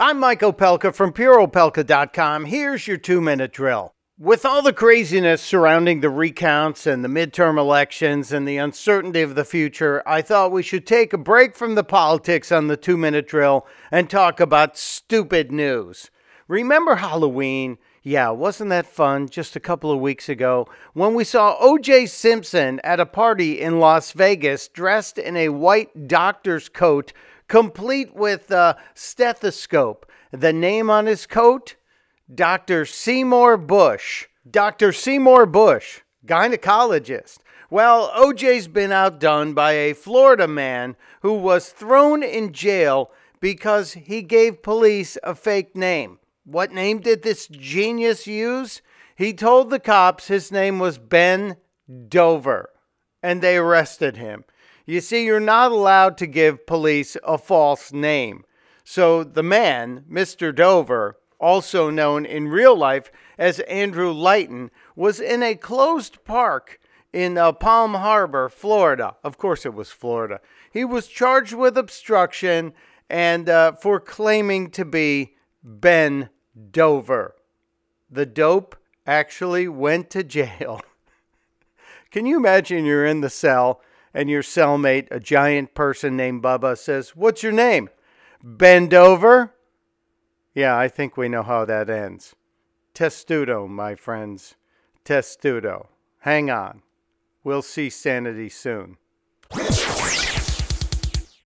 I'm Mike Opelka from PureOpelka.com. Here's your two minute drill. With all the craziness surrounding the recounts and the midterm elections and the uncertainty of the future, I thought we should take a break from the politics on the two minute drill and talk about stupid news. Remember Halloween? Yeah, wasn't that fun just a couple of weeks ago when we saw O.J. Simpson at a party in Las Vegas dressed in a white doctor's coat, complete with a stethoscope. The name on his coat? Dr. Seymour Bush. Dr. Seymour Bush, gynecologist. Well, OJ's been outdone by a Florida man who was thrown in jail because he gave police a fake name. What name did this genius use? He told the cops his name was Ben Dover, and they arrested him. You see, you're not allowed to give police a false name. So the man, Mr. Dover, also known in real life as Andrew Lighton, was in a closed park in uh, Palm Harbor, Florida. Of course, it was Florida. He was charged with obstruction and uh, for claiming to be Ben Dover. The dope actually went to jail. Can you imagine you're in the cell and your cellmate, a giant person named Bubba, says, What's your name? Bend over. Yeah, I think we know how that ends. Testudo, my friends. Testudo. Hang on. We'll see sanity soon.